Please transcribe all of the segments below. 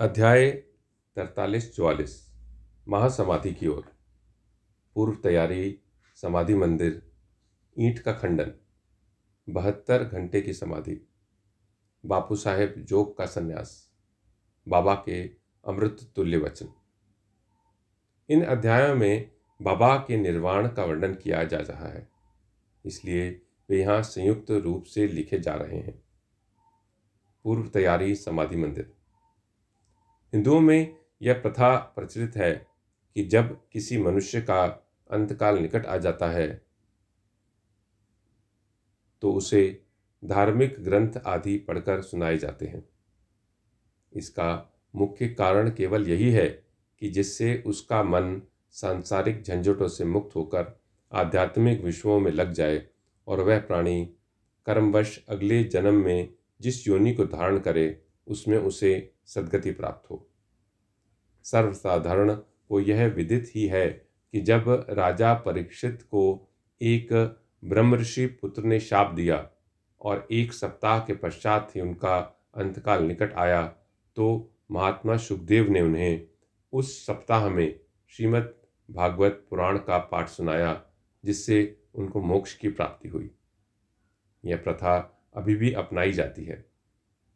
अध्याय तरतालीस चौवालीस, महासमाधि की ओर। पूर्व तैयारी, समाधि मंदिर, ईंट का खंडन, बहत्तर घंटे की समाधि। बापू साहेब जोग का संन्यास, बाबा के अमृत तुल्य वचन। इन अध्यायों में बाबा के निर्वाण का वर्णन किया जा रहा है, इसलिए वे यहाँ संयुक्त रूप से लिखे जा रहे हैं। पूर्व तैयारी, समाधि मंदिर। हिंदुओं में यह प्रथा प्रचलित है कि जब किसी मनुष्य का अंतकाल निकट आ जाता है तो उसे धार्मिक ग्रंथ आदि पढ़कर सुनाए जाते हैं। इसका मुख्य कारण केवल यही है कि जिससे उसका मन सांसारिक झंझटों से मुक्त होकर आध्यात्मिक विषयों में लग जाए और वह प्राणी कर्मवश अगले जन्म में जिस योनि को धारण करे उसमें उसे सदगति प्राप्त हो। सर्वसाधारण को यह विदित ही है कि जब राजा परीक्षित को एक ब्रह्मऋषि पुत्र ने शाप दिया और एक सप्ताह के पश्चात ही उनका अंतकाल निकट आया तो महात्मा सुखदेव ने उन्हें उस सप्ताह में श्रीमद् भागवत पुराण का पाठ सुनाया, जिससे उनको मोक्ष की प्राप्ति हुई। यह प्रथा अभी भी अपनाई जाती है।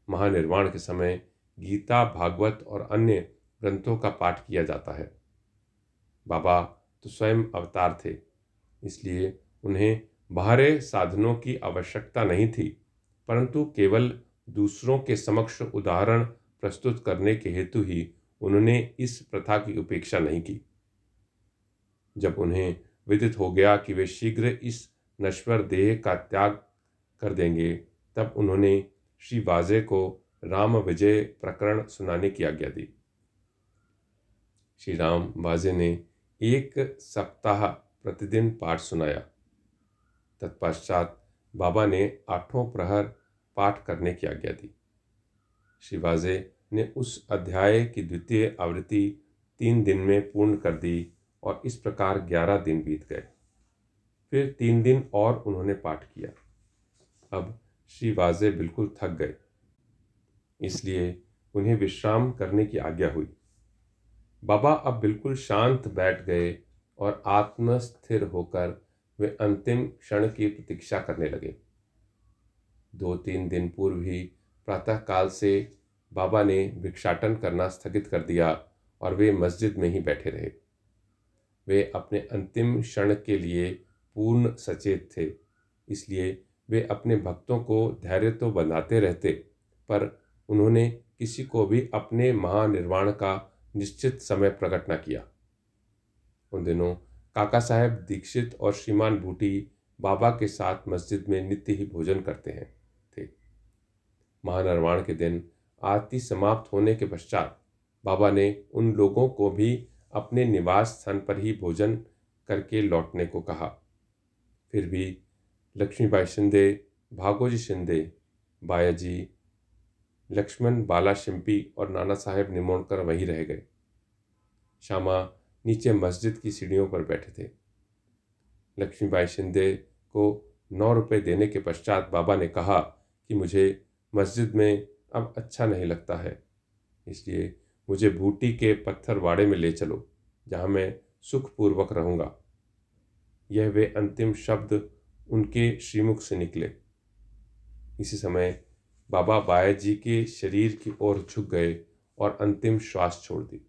महानिर्वाण के समय गीता, भागवत और अन्य ग्रंथों का पाठ किया जाता है। बाबा तो स्वयं अवतार थे, इसलिए उन्हें बाहरे साधनों की आवश्यकता नहीं थी, परंतु केवल दूसरों के समक्ष उदाहरण प्रस्तुत करने के हेतु ही उन्होंने इस प्रथा की उपेक्षा नहीं की। जब उन्हें विदित हो गया कि वे शीघ्र इस नश्वर देह का त्याग कर देंगे, तब उन्होंने श्री वाजे को राम विजय प्रकरण सुनाने की आज्ञा दी। श्री राम वाजे ने एक सप्ताह प्रतिदिन पाठ सुनाया। तत्पश्चात बाबा ने आठों प्रहर पाठ करने की आज्ञा दी। श्री वाजे ने उस अध्याय की द्वितीय आवृत्ति तीन दिन में पूर्ण कर दी और इस प्रकार ग्यारह दिन बीत गए। फिर तीन दिन और उन्होंने पाठ किया। अब श्री वाजे बिल्कुल थक गए। इसलिए उन्हें विश्राम करने की आज्ञा हुई। बाबा अब बिल्कुल शांत बैठ गए और आत्मस्थिर होकर वे अंतिम क्षण की प्रतीक्षा करने लगे। दो तीन दिन पूर्व ही प्रातःकाल से बाबा ने भिक्षाटन करना स्थगित कर दिया और वे मस्जिद में ही बैठे रहे। वे अपने अंतिम क्षण के लिए पूर्ण सचेत थे, इसलिए वे अपने भक्तों को धैर्य तो बनाते रहते, पर उन्होंने किसी को भी अपने महानिर्वाण का निश्चित समय प्रकट न किया। उन दिनों काका साहेब दीक्षित और श्रीमान बूटी बाबा के साथ मस्जिद में नित्य ही भोजन करते हैं, थे। महानिर्वाण के दिन आरती समाप्त होने के पश्चात बाबा ने उन लोगों को भी अपने निवास स्थान पर ही भोजन करके लौटने को कहा। फिर भी लक्ष्मीबाई शिंदे, भागोजी शिंदे, बायाजी, लक्ष्मण बाला शिंपी और नाना साहेब निमोणकर वहीं रह गए। श्यामा नीचे मस्जिद की सीढ़ियों पर बैठे थे। लक्ष्मीबाई शिंदे को नौ रुपये देने के पश्चात बाबा ने कहा कि मुझे मस्जिद में अब अच्छा नहीं लगता है, इसलिए मुझे बूटी के पत्थरवाड़े में ले चलो, जहाँ मैं सुखपूर्वक रहूँगा। यह वे अंतिम शब्द उनके श्रीमुख से निकले। इसी समय बाबा बाया जी के शरीर की ओर झुक गए और अंतिम श्वास छोड़ दी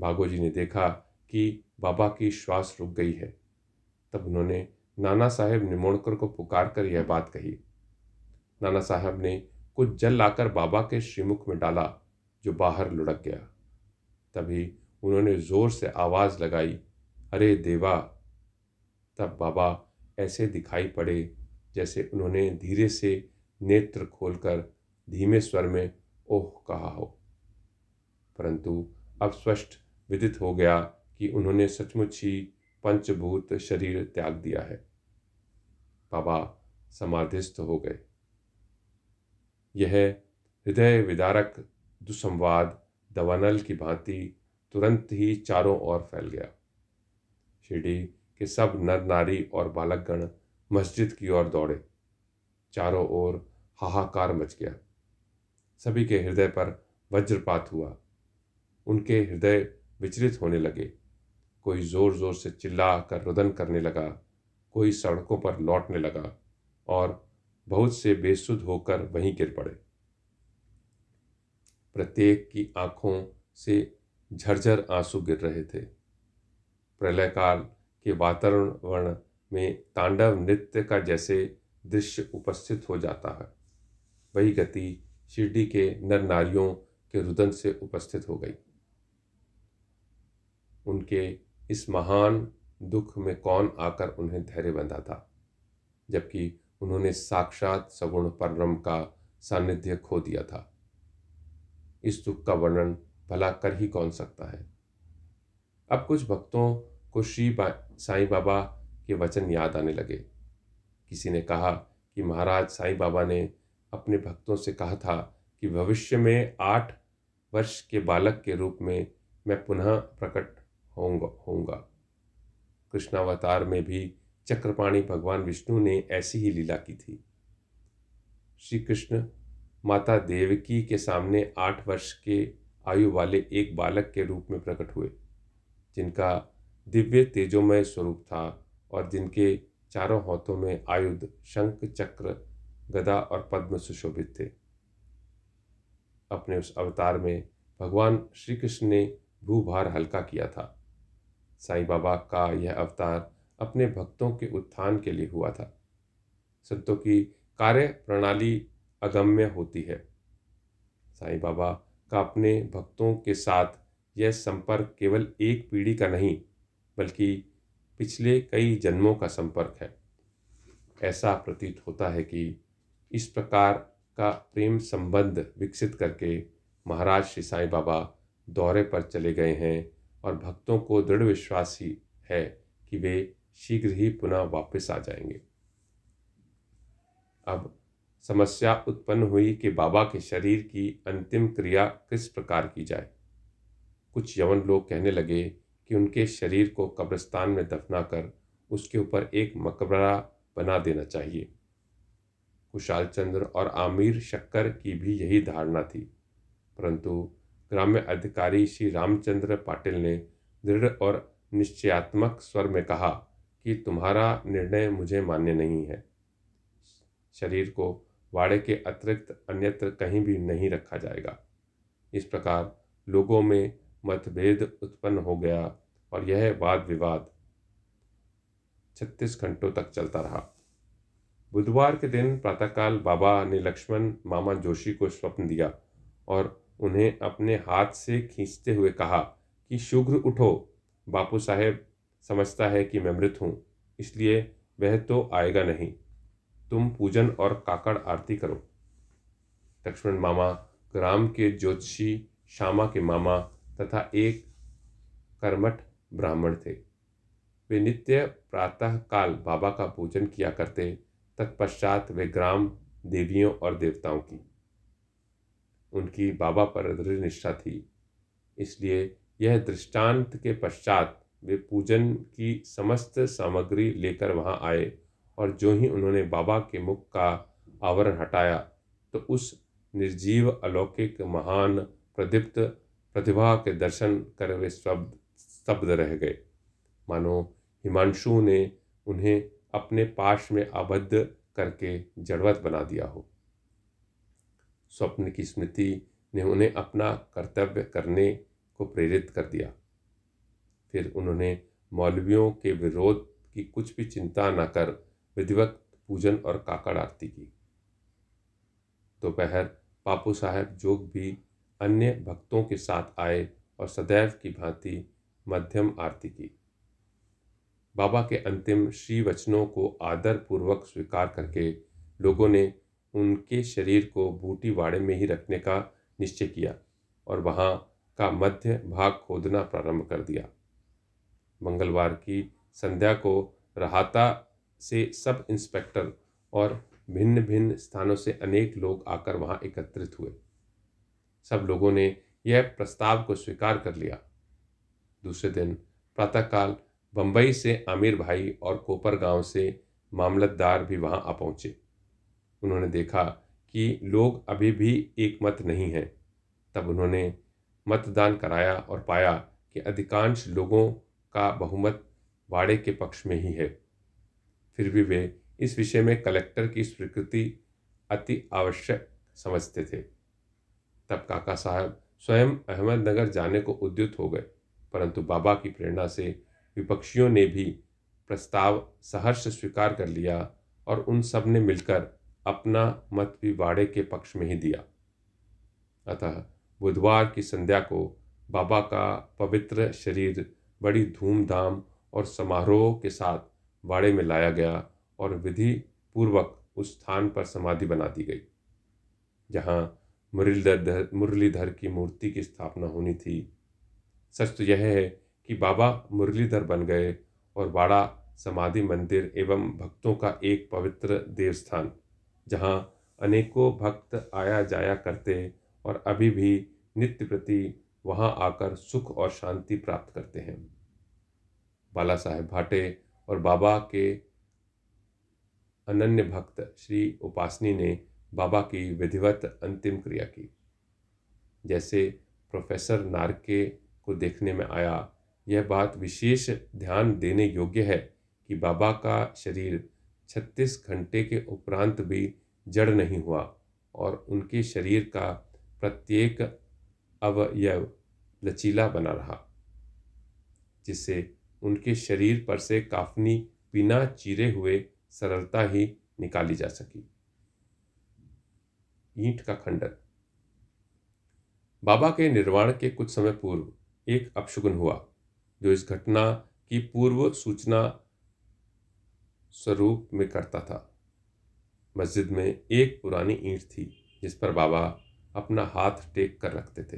भागो जी ने देखा कि बाबा की श्वास रुक गई है। तब उन्होंने नाना साहेब निमोणकर को पुकार कर यह बात कही। नाना साहब ने कुछ जल लाकर बाबा के श्रीमुख में डाला, जो बाहर लुढ़क गया। तभी उन्होंने ज़ोर से आवाज़ लगाई, अरे देवा! तब बाबा ऐसे दिखाई पड़े, जैसे उन्होंने धीरे से नेत्र खोलकर धीमे स्वर में ओह कहा हो। परंतु अब स्पष्ट विदित हो गया कि उन्होंने सचमुच ही पंचभूत शरीर त्याग दिया है। बाबा समाधिस्थ हो गए। यह हृदय विदारक दुसंवाद दवानल की भांति तुरंत ही चारों ओर फैल गया। शिरडी के सब नर नारी और बालकगण मस्जिद की ओर दौड़े। चारों ओर हाहाकार मच गया। सभी के हृदय पर वज्रपात हुआ। उनके हृदय विचलित होने लगे। कोई ज़ोर ज़ोर से चिल्ला कर रुदन करने लगा। कोई सड़कों पर लौटने लगा और बहुत से बेसुध होकर वहीं गिर पड़े। प्रत्येक की आँखों से झरझर आँसू गिर रहे थे। प्रलय काल के वातावरण में तांडव नृत्य का जैसे दृश्य उपस्थित हो जाता है। वही गति शिरडी के नर नारियों के रुदन से उपस्थित हो गई। उनके इस महान दुख में कौन आकर उन्हें धैर्य बंधा था? जबकि उन्होंने साक्षात सगुण परम का सानिध्य खो दिया था। इस दुख का वर्णन भला कर ही कौन सकता है? अब कुछ भक्तों को श्री साईं बाबा के वचन याद आने लगे। किसी ने कहा कि महाराज, साईं बाबा ने अपने भक्तों से कहा था कि भविष्य में आठ वर्ष के बालक के रूप में मैं पुनः प्रकट होऊँगा कृष्णावतार में भी चक्रपाणी भगवान विष्णु ने ऐसी ही लीला की थी। श्री कृष्ण माता देवकी के सामने आठ वर्ष के आयु वाले एक बालक के रूप में प्रकट हुए, जिनका दिव्य तेजोमय स्वरूप था और जिनके चारों हाथों में आयुध, शंख, चक्र, गदा और पद्म सुशोभित थे। अपने उस अवतार में भगवान श्री कृष्ण ने भूभार हल्का किया था। साईं बाबा का यह अवतार अपने भक्तों के उत्थान के लिए हुआ था। संतों की कार्य प्रणाली अगम्य होती है। साईं बाबा का अपने भक्तों के साथ यह संपर्क केवल एक पीढ़ी का नहीं बल्कि पिछले कई जन्मों का संपर्क है। ऐसा प्रतीत होता है कि इस प्रकार का प्रेम संबंध विकसित करके महाराज श्री साईं बाबा दौरे पर चले गए हैं और भक्तों को दृढ़ विश्वास ही है कि वे शीघ्र ही पुनः वापस आ जाएँगे। अब समस्या उत्पन्न हुई कि बाबा के शरीर की अंतिम क्रिया किस प्रकार की जाए। कुछ यवन लोग कहने लगे कि उनके शरीर को कब्रिस्तान में दफना कर उसके ऊपर एक मकबरा बना देना चाहिए। कुशाल चंद्र और आमिर शक्कर की भी यही धारणा थी। परंतु ग्राम्य अधिकारी श्री रामचंद्र पाटिल ने दृढ़ और निश्चयात्मक स्वर में कहा कि तुम्हारा निर्णय मुझे मान्य नहीं है। शरीर को वाड़े के अतिरिक्त अन्यत्र कहीं भी नहीं रखा जाएगा। इस प्रकार लोगों में मतभेद उत्पन्न हो गया और यह वाद विवाद छत्तीस घंटों तक चलता रहा। बुधवार के दिन प्रातःकाल बाबा ने लक्ष्मण, मामा जोशी को स्वप्न दिया और उन्हें अपने हाथ से खींचते हुए कहा कि शीघ्र उठो। बापू साहेब समझता है कि मैं मृत हूँ, इसलिए वह तो आएगा नहीं। तुम पूजन और काकड़ आरती करो। लक्ष्मण मामा, ग्राम के ज्योतिषी, श्यामा के मामा तथा एक कर्मठ ब्राह्मण थे। वे नित्य प्रातः काल बाबा का पूजन किया करते, तत्पश्चात वे ग्राम देवियों और देवताओं की। उनकी बाबा पर दृढ़ निष्ठा थी। इसलिए यह दृष्टांत के पश्चात वे पूजन की समस्त सामग्री लेकर वहाँ आए और जो ही उन्होंने बाबा के मुख का आवरण हटाया तो उस निर्जीव अलौकिक महान प्रदीप्त प्रतिभा के दर्शन कर वे स्तब्ध स्तब्ध रह गए। मानो हिमांशु ने उन्हें अपने पाश में आबद्ध करके जड़वत बना दिया हो। स्वप्न की स्मृति ने उन्हें अपना कर्तव्य करने को प्रेरित कर दिया। फिर उन्होंने मौलवियों के विरोध की कुछ भी चिंता न कर विधिवत पूजन और काकड़ आरती की। दोपहर तो पापू साहब जोग भी अन्य भक्तों के साथ आए और सदैव की भांति मध्यम आरती की। बाबा के अंतिम श्री वचनों को आदर पूर्वक स्वीकार करके लोगों ने उनके शरीर को बूटी वाड़े में ही रखने का निश्चय किया और वहाँ का मध्य भाग खोदना प्रारंभ कर दिया। मंगलवार की संध्या को रहाता से सब इंस्पेक्टर और भिन्न भिन्न स्थानों से अनेक लोग आकर वहाँ एकत्रित हुए। सब लोगों ने यह प्रस्ताव को स्वीकार कर लिया। दूसरे दिन प्रातःकाल बंबई से आमिर भाई और कोपर गाँव से मामलतदार भी वहाँ आ पहुँचे। उन्होंने देखा कि लोग अभी भी एक मत नहीं हैं। तब उन्होंने मतदान कराया और पाया कि अधिकांश लोगों का बहुमत वाड़े के पक्ष में ही है। फिर भी वे इस विषय में कलेक्टर की स्वीकृति अति आवश्यक समझते थे। तब काका साहब स्वयं अहमदनगर जाने को उद्युत हो गए। परंतु बाबा की प्रेरणा से विपक्षियों ने भी प्रस्ताव सहर्ष स्वीकार कर लिया और उन सबने मिलकर अपना मत भी वाड़े के पक्ष में ही दिया। अतः बुधवार की संध्या को बाबा का पवित्र शरीर बड़ी धूमधाम और समारोह के साथ वाड़े में लाया गया और विधि पूर्वक उस स्थान पर समाधि बना दी गई, जहाँ मुरलीधर मुरलीधर की मूर्ति की स्थापना होनी थी। सच तो यह है कि बाबा मुरलीधर बन गए और बाड़ा समाधि मंदिर एवं भक्तों का एक पवित्र देवस्थान, जहाँ अनेकों भक्त आया जाया करते और अभी भी नित्य प्रति वहाँ आकर सुख और शांति प्राप्त करते हैं। बाला साहेब भाटे और बाबा के अनन्य भक्त श्री उपासनी ने बाबा की विधिवत अंतिम क्रिया की। जैसे प्रोफेसर नारके को देखने में आया, यह बात विशेष ध्यान देने योग्य है कि बाबा का शरीर 36 घंटे के उपरांत भी जड़ नहीं हुआ और उनके शरीर का प्रत्येक अवयव लचीला बना रहा, जिससे उनके शरीर पर से काफनी बिना चीरे हुए सरलता ही निकाली जा सकी। ईंट का खंडन। बाबा के निर्वाण के कुछ समय पूर्व एक अपशुगुन हुआ, जो इस घटना की पूर्व सूचना स्वरूप में करता था। मस्जिद में एक पुरानी ईंट थी, जिस पर बाबा अपना हाथ टेक कर रखते थे।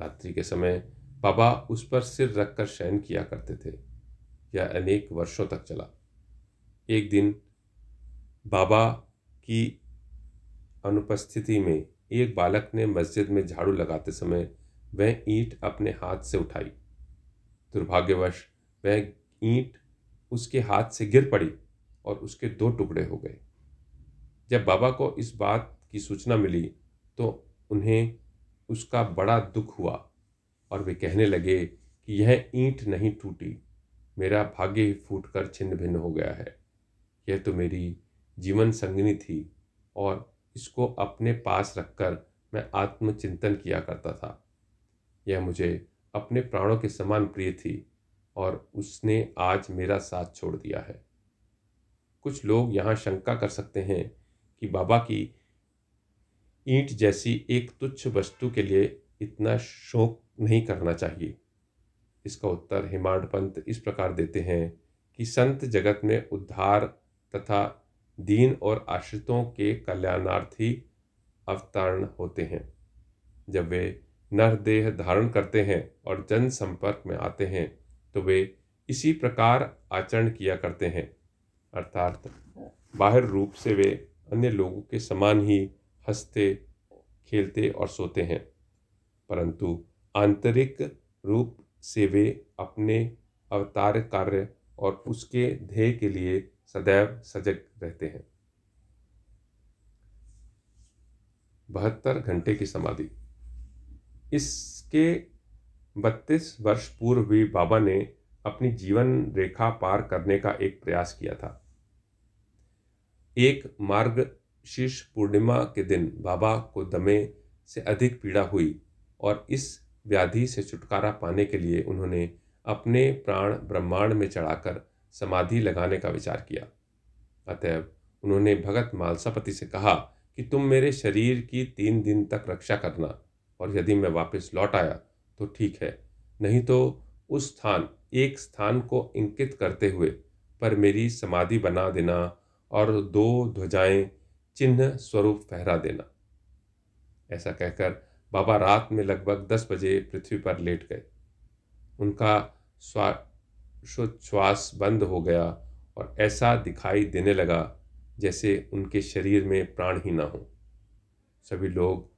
रात्रि के समय बाबा उस पर सिर रखकर शयन किया करते थे, यह अनेक वर्षों तक चला। एक दिन बाबा की अनुपस्थिति में एक बालक ने मस्जिद में झाड़ू लगाते समय वह ईंट अपने हाथ से उठाई। दुर्भाग्यवश, वह ईंट उसके हाथ से गिर पड़ी और उसके दो टुकड़े हो गए। जब बाबा को इस बात की सूचना मिली तो उन्हें उसका बड़ा दुख हुआ और वे कहने लगे कि यह ईंट नहीं टूटी, मेरा भाग्य ही फूट कर छिन्न भिन्न हो गया है। यह तो मेरी जीवन संगनी थी और इसको अपने पास रखकर मैं आत्मचिंतन किया करता था। यह मुझे अपने प्राणों के समान प्रिय थी और उसने आज मेरा साथ छोड़ दिया है। कुछ लोग यहाँ शंका कर सकते हैं कि बाबा की ईंट जैसी एक तुच्छ वस्तु के लिए इतना शोक नहीं करना चाहिए। इसका उत्तर हिमांड पंत इस प्रकार देते हैं कि संत जगत में उद्धार तथा दीन और आश्रितों के कल्याणार्थी अवतरण होते हैं। जब वे नरदेह धारण करते हैं और जन संपर्क में आते हैं तो वे इसी प्रकार आचरण किया करते हैं। अर्थात, बाहर रूप से वे अन्य लोगों के समान ही हँसते, खेलते और सोते हैं। परंतु आंतरिक रूप से वे अपने अवतार कार्य और उसके ध्येय के लिए सदैव सजग रहते हैं। बहत्तर घंटे की समाधि। इसके बत्तीस वर्ष पूर्व भी बाबा ने अपनी जीवन रेखा पार करने का एक प्रयास किया था। एक मार्ग शीर्ष पूर्णिमा के दिन बाबा को दमे से अधिक पीड़ा हुई और इस व्याधि से छुटकारा पाने के लिए उन्होंने अपने प्राण ब्रह्मांड में चढ़ाकर समाधि लगाने का विचार किया। अतएव उन्होंने भगत मालसापति से कहा कि तुम मेरे शरीर की तीन दिन तक रक्षा करना और यदि मैं वापस लौट आया तो ठीक है, नहीं तो उस स्थान, एक स्थान को इंकित करते हुए पर मेरी समाधि बना देना और दो ध्वजाएँ चिन्ह स्वरूप फहरा देना। ऐसा कहकर बाबा रात में लगभग दस बजे पृथ्वी पर लेट गए। उनका श्वास बंद हो गया और ऐसा दिखाई देने लगा जैसे उनके शरीर में प्राण ही ना हो। सभी लोग,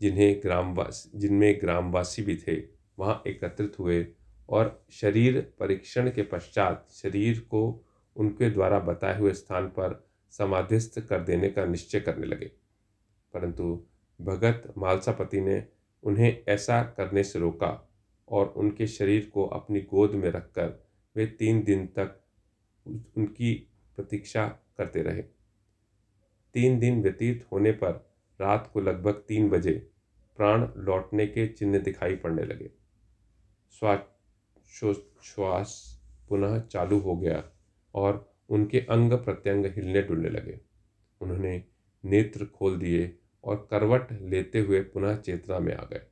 जिन्हें ग्रामवास, जिनमें ग्रामवासी भी थे, वहाँ एकत्रित हुए और शरीर परीक्षण के पश्चात शरीर को उनके द्वारा बताए हुए स्थान पर समाधिस्थ कर देने का निश्चय करने लगे। परंतु भगत मालसापति ने उन्हें ऐसा करने से रोका। और उनके शरीर को अपनी गोद में रखकर वे तीन दिन तक उनकी प्रतीक्षा करते रहे। तीन दिन व्यतीत होने पर रात को लगभग तीन बजे प्राण लौटने के चिन्ह दिखाई पड़ने लगे। श्वास पुनः चालू हो गया और उनके अंग प्रत्यंग हिलने डुलने लगे। उन्होंने नेत्र खोल दिए और करवट लेते हुए पुनः चेतना में आ गए।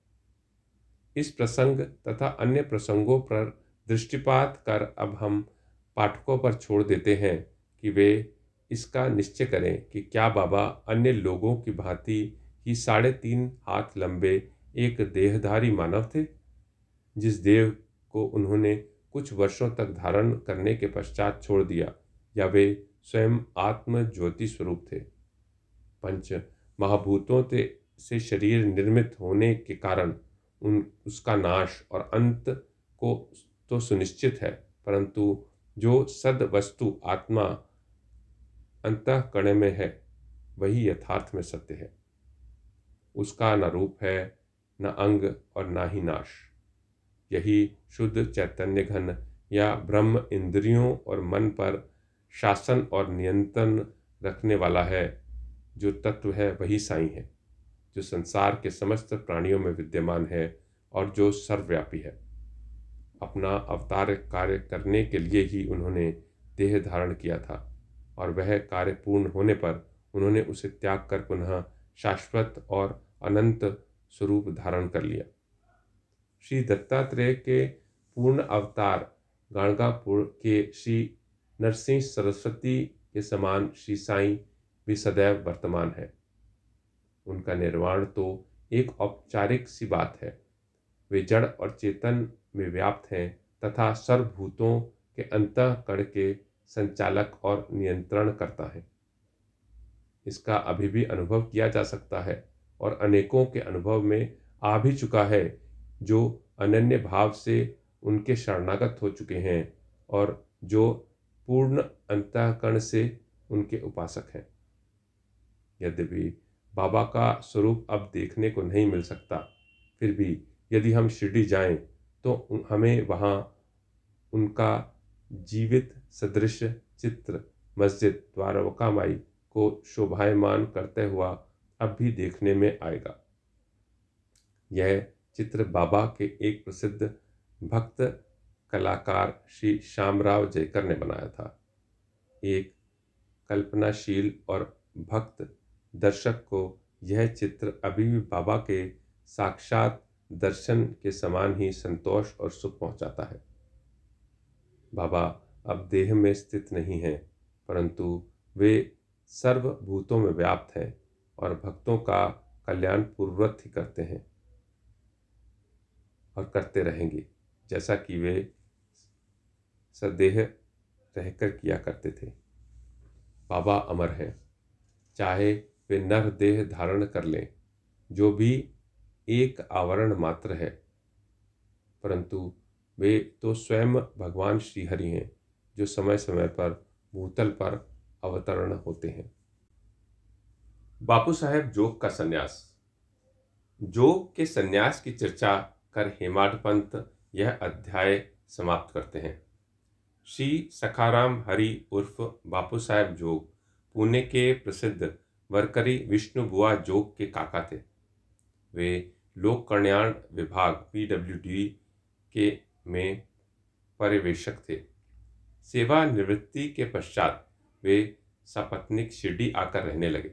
इस प्रसंग तथा अन्य प्रसंगों पर दृष्टिपात कर अब हम पाठकों पर छोड़ देते हैं कि वे इसका निश्चय करें कि क्या बाबा अन्य लोगों की भांति ही साढ़े तीन हाथ लंबे एक देहधारी मानव थे, जिस देव को उन्होंने कुछ वर्षों तक धारण करने के पश्चात छोड़ दिया, या वे स्वयं आत्म ज्योति स्वरूप थे। पंच महाभूतों से शरीर निर्मित होने के कारण उन, उसका नाश और अंत को तो सुनिश्चित है, परंतु जो सद वस्तु आत्मा अंतकण में है, वही यथार्थ में सत्य है। उसका न रूप है, न अंग और न ही नाश। यही शुद्ध चैतन्य घन या ब्रह्म इंद्रियों और मन पर शासन और नियंत्रण रखने वाला है, जो तत्व है, वही साई है। जो संसार के समस्त प्राणियों में विद्यमान है और जो सर्वव्यापी है। अपना अवतार कार्य करने के लिए ही उन्होंने देह धारण किया था और वह कार्य पूर्ण होने पर उन्होंने उसे त्याग कर पुनः शाश्वत और अनंत स्वरूप धारण कर लिया। श्री दत्तात्रेय के पूर्ण अवतार गाणगापुर के श्री नरसिंह सरस्वती के समान श्री साई भी सदैव वर्तमान है। उनका निर्वाण तो एक औपचारिक सी बात है। वे जड़ और चेतन में व्याप्त हैं तथा सर्वभूतों के अंतकण के संचालक और नियंत्रण करता है। इसका अभी भी अनुभव किया जा सकता है और अनेकों के अनुभव में आ भी चुका है जो अनन्य भाव से उनके शरणागत हो चुके हैं और जो पूर्ण अंतकरण से उनके उपासक हैं। यद्यपि बाबा का स्वरूप अब देखने को नहीं मिल सकता। फिर भी यदि हम शिरडी जाएँ तो हमें वहाँ उनका जीवित सदृश चित्र, मस्जिद द्वारका माई को शोभायमान करते हुआ अब भी देखने में आएगा। यह चित्र बाबा के एक प्रसिद्ध भक्त कलाकार श्री श्यामराव जयकर ने बनाया था। एक कल्पनाशील और भक्त दर्शक को यह चित्र अभी भी बाबा के साक्षात दर्शन के समान ही संतोष और सुख पहुंचाता है। बाबा अब देह में स्थित नहीं हैं, परंतु वे सर्वभूतों में व्याप्त हैं और भक्तों का कल्याण पूर्वत ही करते हैं और करते रहेंगे, जैसा कि वे सदेह रहकर किया करते थे। बाबा अमर हैं, चाहे वे नर देह धारण कर लें, जो भी एक आवरण मात्र है। परंतु वे तो स्वयं भगवान श्रीहरि हैं, जो समय समय पर भूतल पर अवतरण होते हैं। बापू साहेब जोग का संन्यास। जोग के संन्यास की चर्चा कर हेमाड पंत यह अध्याय समाप्त करते हैं। श्री सखाराम हरि उर्फ़ बापू साहेब जोग, पुणे के प्रसिद्ध वरकरी विष्णु बुआ जोग के काका थे। वे लोक कल्याण विभाग पीडब्ल्यूडी के में पर्यवेक्षक थे। सेवानिवृत्ति के पश्चात वे सपत्निक शिरडी आकर रहने लगे।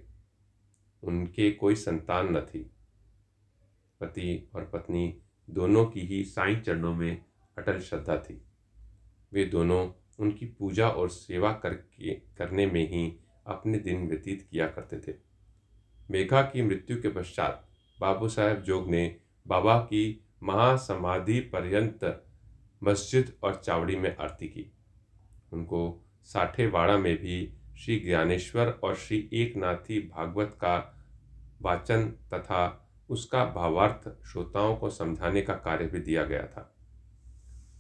उनके कोई संतान न थी। पति और पत्नी दोनों की ही साईं चरणों में अटल श्रद्धा थी। वे दोनों उनकी पूजा और सेवा करके, करने में ही अपने दिन व्यतीत किया करते थे। मेघा की मृत्यु के पश्चात बाबू साहेब जोग ने बाबा की महासमाधि पर्यंत मस्जिद और चावड़ी में आरती की। उनको साठेवाड़ा में भी श्री ज्ञानेश्वर और श्री एकनाथी भागवत का वाचन तथा उसका भावार्थ श्रोताओं को समझाने का कार्य भी दिया गया था।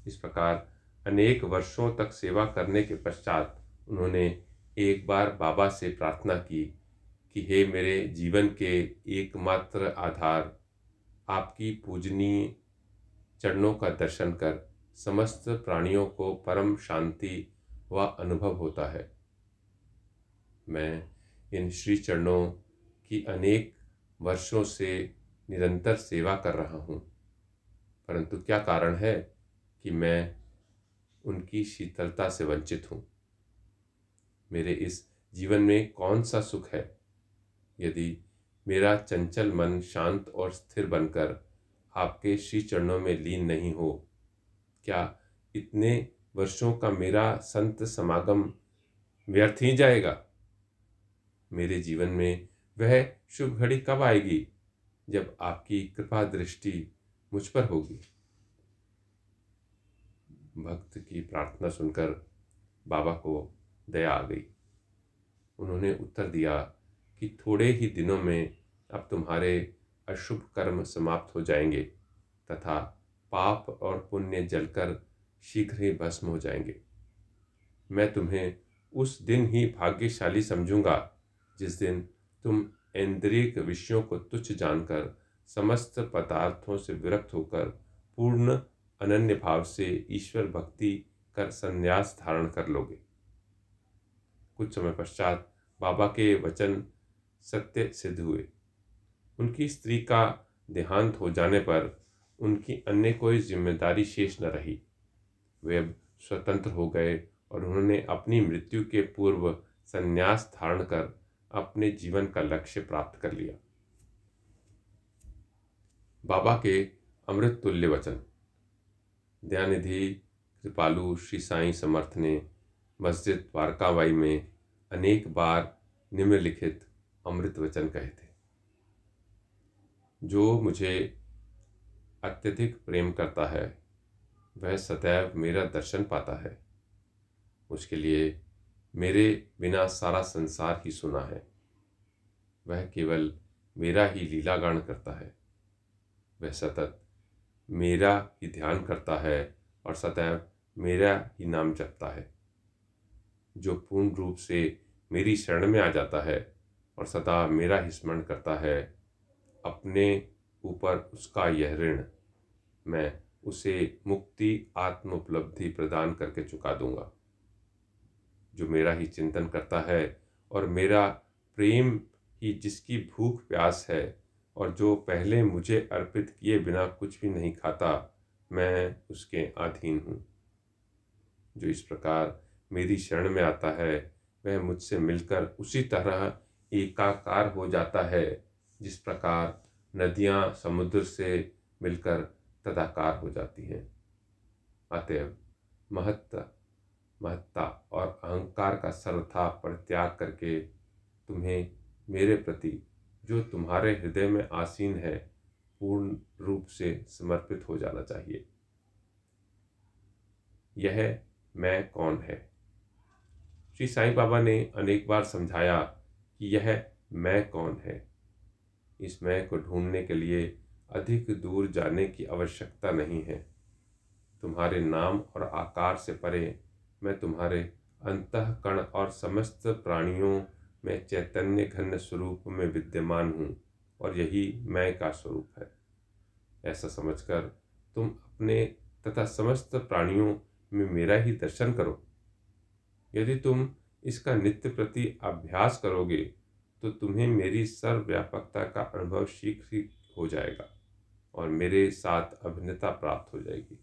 इस प्रकार अनेक वर्षों तक सेवा करने के पश्चात उन्होंने एक बार बाबा से प्रार्थना की कि हे मेरे जीवन के एकमात्र आधार, आपकी पूजनीय चरणों का दर्शन कर, समस्त प्राणियों को परम शांति व अनुभव होता है। मैं इन श्री चरणों की अनेक वर्षों से निरंतर सेवा कर रहा हूँ। परंतु क्या कारण है कि मैं उनकी शीतलता से वंचित हूँ? मेरे इस जीवन में कौन सा सुख है? यदि मेरा चंचल मन शांत और स्थिर बनकर आपके श्री चरणों में लीन नहीं हो, क्या इतने वर्षों का मेरा संत समागम व्यर्थ ही जाएगा? मेरे जीवन में वह शुभ घड़ी कब आएगी जब आपकी कृपा दृष्टि मुझ पर होगी? भक्त की प्रार्थना सुनकर बाबा को दया आ गई। उन्होंने उत्तर दिया कि थोड़े ही दिनों में अब तुम्हारे अशुभ कर्म समाप्त हो जाएँगे तथा पाप और पुण्य जलकर शीघ्र ही भस्म हो जाएँगे। मैं तुम्हें उस दिन ही भाग्यशाली समझूँगा जिस दिन तुम इंद्रिय विषयों को तुच्छ जानकर, समस्त पदार्थों से विरक्त होकर, पूर्ण अनन्य भाव से ईश्वर भक्ति कर संन्यास धारण कर लोगे। कुछ समय पश्चात बाबा के वचन सत्य सिद्ध हुए। उनकी स्त्री का देहांत हो जाने पर उनकी अन्य कोई ज़िम्मेदारी शेष न रही। वे अब स्वतंत्र हो गए और उन्होंने अपनी मृत्यु के पूर्व संन्यास धारण कर अपने जीवन का लक्ष्य प्राप्त कर लिया। बाबा के अमृत तुल्य वचन। दयानिधि, कृपालु, श्री साई समर्थ ने मस्जिद द्वारकाबाई में अनेक बार निम्नलिखित अमृत वचन कहे थे। जो मुझे अत्यधिक प्रेम करता है, वह सदैव मेरा दर्शन पाता है। उसके लिए मेरे बिना सारा संसार ही सुना है। वह केवल मेरा ही लीलागान करता है। वह सतत मेरा ही ध्यान करता है और सदैव मेरा ही नाम जपता है। जो पूर्ण रूप से मेरी शरण में आ जाता है और सदा मेरा ही स्मरण करता है, अपने ऊपर उसका यह ऋण मैं उसे मुक्ति आत्म उपलब्धि प्रदान करके चुका दूँगा। जो मेरा ही चिंतन करता है और मेरा प्रेम ही जिसकी भूख प्यास है और जो पहले मुझे अर्पित किए बिना कुछ भी नहीं खाता, मैं उसके अधीन हूँ। जो इस प्रकार मेरी शरण में आता है। वह मुझसे मिलकर उसी तरह एकाकार हो जाता है, जिस प्रकार नदियाँ समुद्र से मिलकर तदाकार हो जाती हैं। अतएव महत्व महत्ता और अहंकार का सर्वथा परित्याग करके तुम्हें मेरे प्रति, जो तुम्हारे हृदय में आसीन है, पूर्ण रूप से समर्पित हो जाना चाहिए। यह मैं कौन है? श्री साईं बाबा ने अनेक बार समझाया कि यह मैं कौन है? इस मैं को ढूँढने के लिए अधिक दूर जाने की आवश्यकता नहीं है। तुम्हारे नाम और आकार से परे मैं तुम्हारे अंतकण और समस्त प्राणियों में चैतन्य घन स्वरूप में विद्यमान हूँ और यही मैं का स्वरूप है। ऐसा समझकर तुम अपने तथा समस्त प्राणियों में मेरा ही दर्शन करो। यदि तुम इसका नित्य प्रति अभ्यास करोगे तो तुम्हें मेरी सर्वव्यापकता का अनुभव शीघ्र ही हो जाएगा और मेरे साथ अभिन्नता प्राप्त हो जाएगी।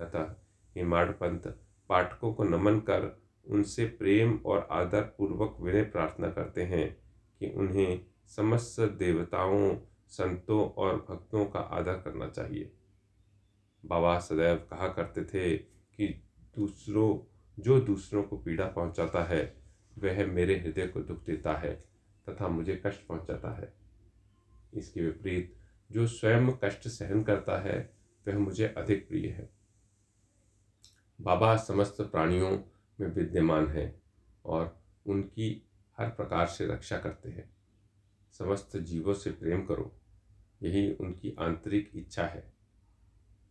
अतः हिमाड़ पंत पाठकों को नमन कर उनसे प्रेम और आदर पूर्वक विनय प्रार्थना करते हैं कि उन्हें समस्त देवताओं, संतों और भक्तों का आदर करना चाहिए। बाबा सदैव कहा करते थे कि दूसरों जो दूसरों को पीड़ा पहुंचाता है, वह मेरे हृदय को दुख देता है तथा मुझे कष्ट पहुंचाता है। इसके विपरीत, जो स्वयं कष्ट सहन करता है, वह मुझे अधिक प्रिय है। बाबा समस्त प्राणियों में विद्यमान है और उनकी हर प्रकार से रक्षा करते हैं। समस्त जीवों से प्रेम करो, यही उनकी आंतरिक इच्छा है।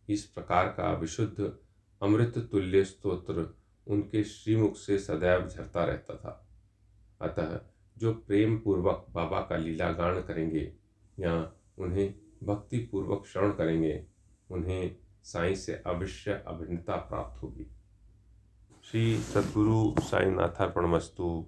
इस प्रकार का विशुद्ध अमृत तुल्य स्तोत्र उनके श्रीमुख से सदैव झरता रहता था। अतः जो प्रेम पूर्वक बाबा का लीला गान करेंगे या उन्हें भक्ति पूर्वक श्रवण करेंगे, उन्हें साईं से अवश्य अभिन्नता प्राप्त होगी। श्री सद्गुरु साईनाथार्पणमस्तु